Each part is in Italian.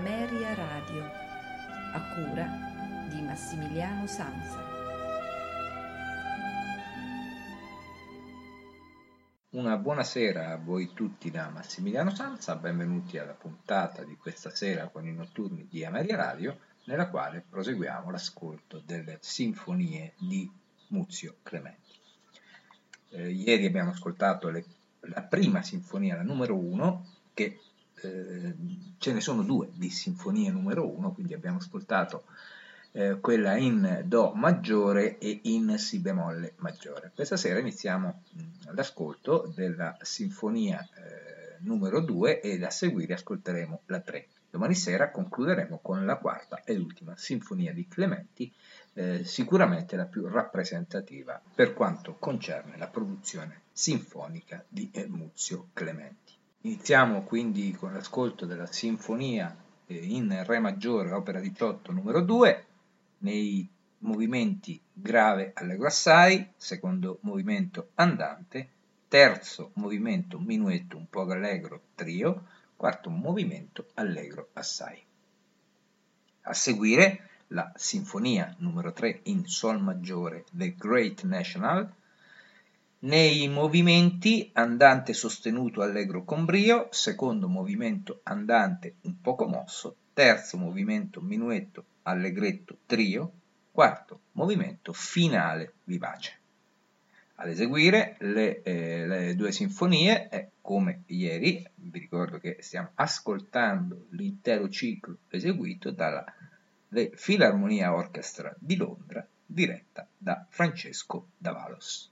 Ameria Radio, a cura di Massimiliano Sanza. Una buonasera a voi tutti da Massimiliano Sanza, benvenuti alla puntata di questa sera con i notturni di Ameria Radio, nella quale proseguiamo l'ascolto delle sinfonie di Muzio Clementi. Eh, ieri abbiamo ascoltato le, la prima sinfonia, la numero uno, che eh, ce ne sono due di sinfonia numero uno, quindi abbiamo ascoltato eh, quella in Do maggiore e in Si bemolle maggiore. Questa sera iniziamo mh, l'ascolto della sinfonia eh, numero 2 e da seguire ascolteremo la 3. Domani sera concluderemo con la quarta e ultima sinfonia di Clementi, eh, sicuramente la più rappresentativa per quanto concerne la produzione sinfonica di Muzio Clementi. Iniziamo quindi con l'ascolto della sinfonia eh, in Re maggiore, opera 18, numero 2, nei movimenti grave allegro assai, secondo movimento andante, terzo movimento minuetto un po' allegro trio, quarto movimento allegro assai. A seguire la sinfonia numero 3 in sol maggiore The Great National, nei movimenti andante sostenuto allegro con brio, secondo movimento andante un poco mosso, terzo movimento minuetto allegretto trio, quarto movimento finale vivace. Ad eseguire le, eh, le due sinfonie, eh, come ieri, vi ricordo che stiamo ascoltando l'intero ciclo eseguito dalla Filarmonia Orchestra di Londra, diretta da Francesco Davalos.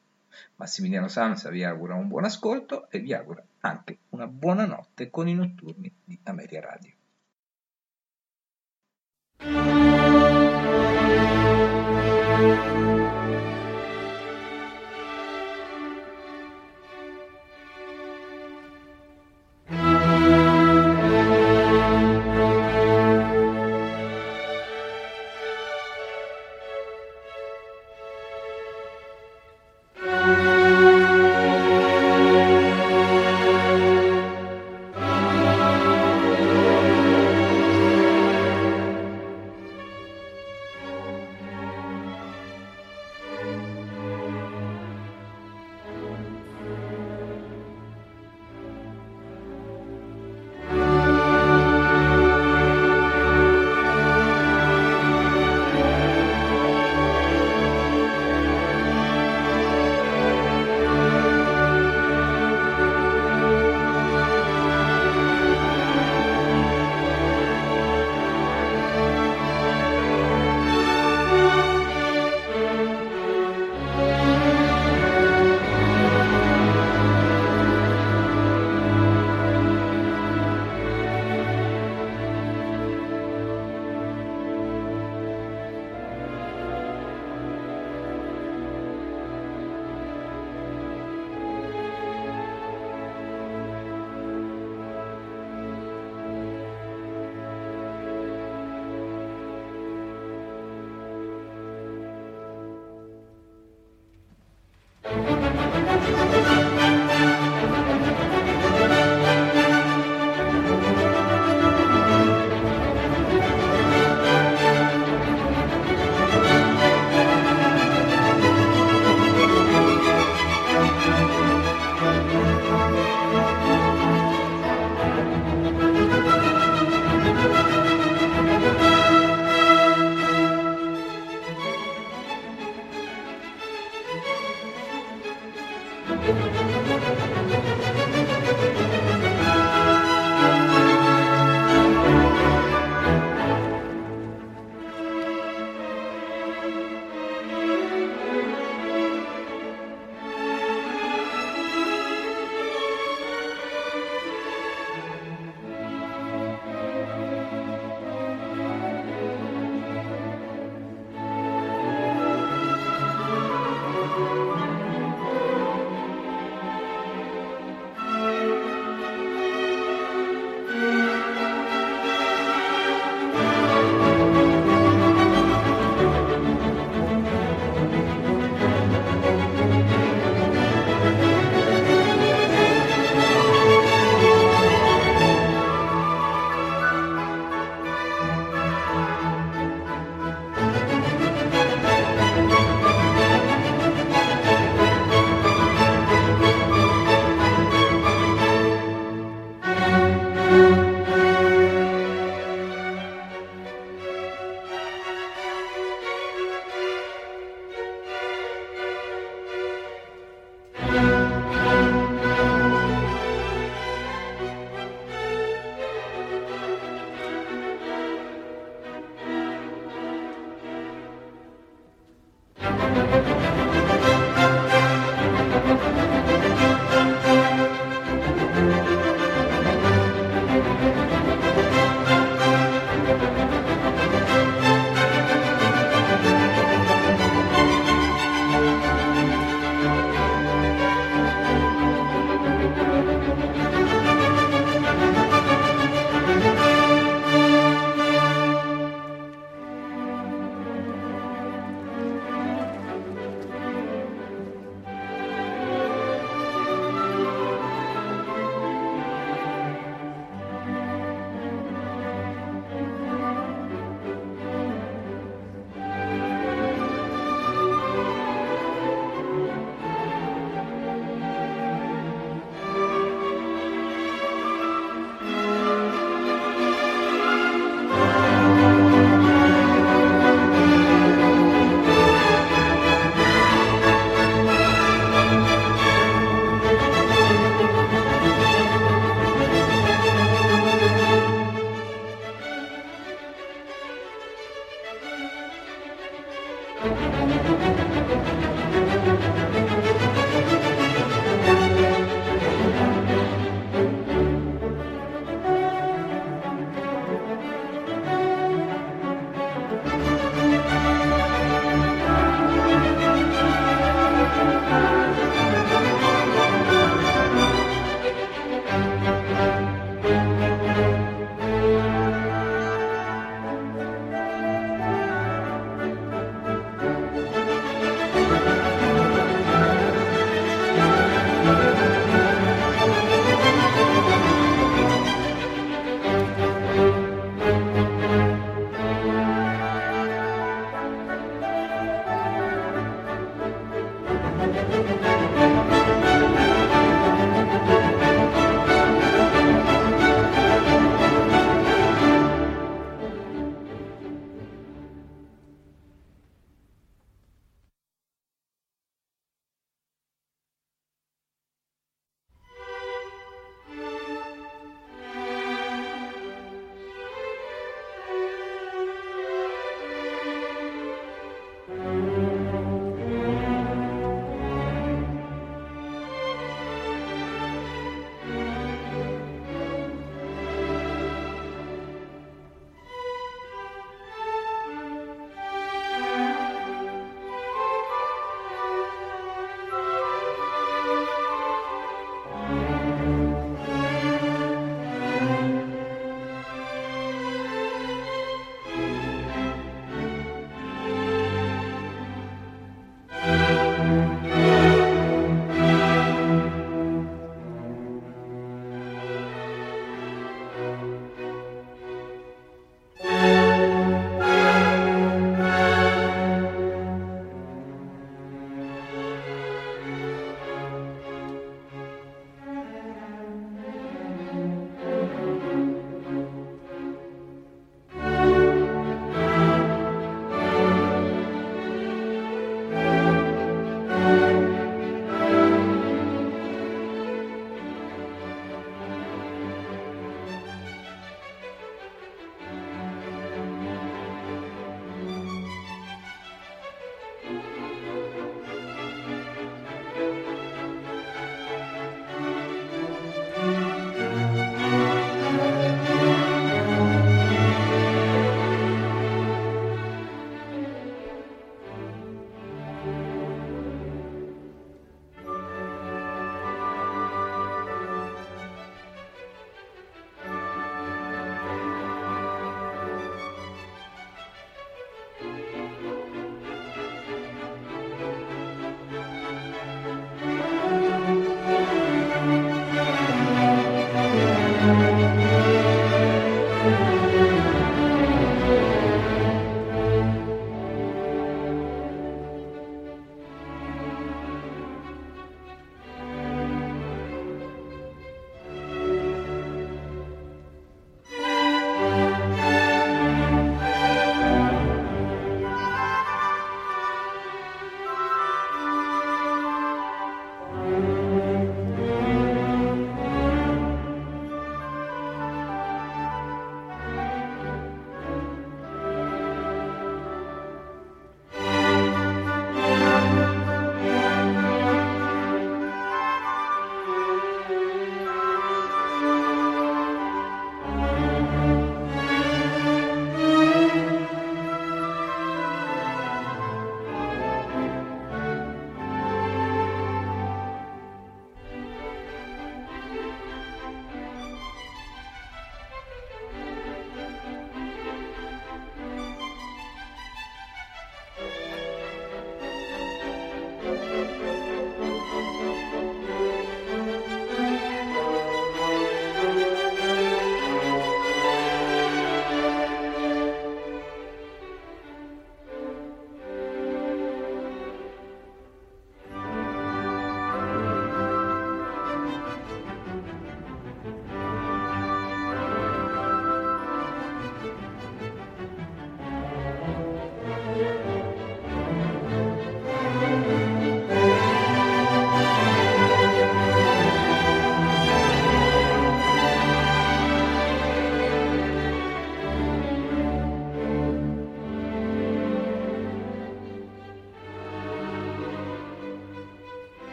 Massimiliano Sanza vi augura un buon ascolto e vi augura anche una buona notte con i notturni di Ameria Radio.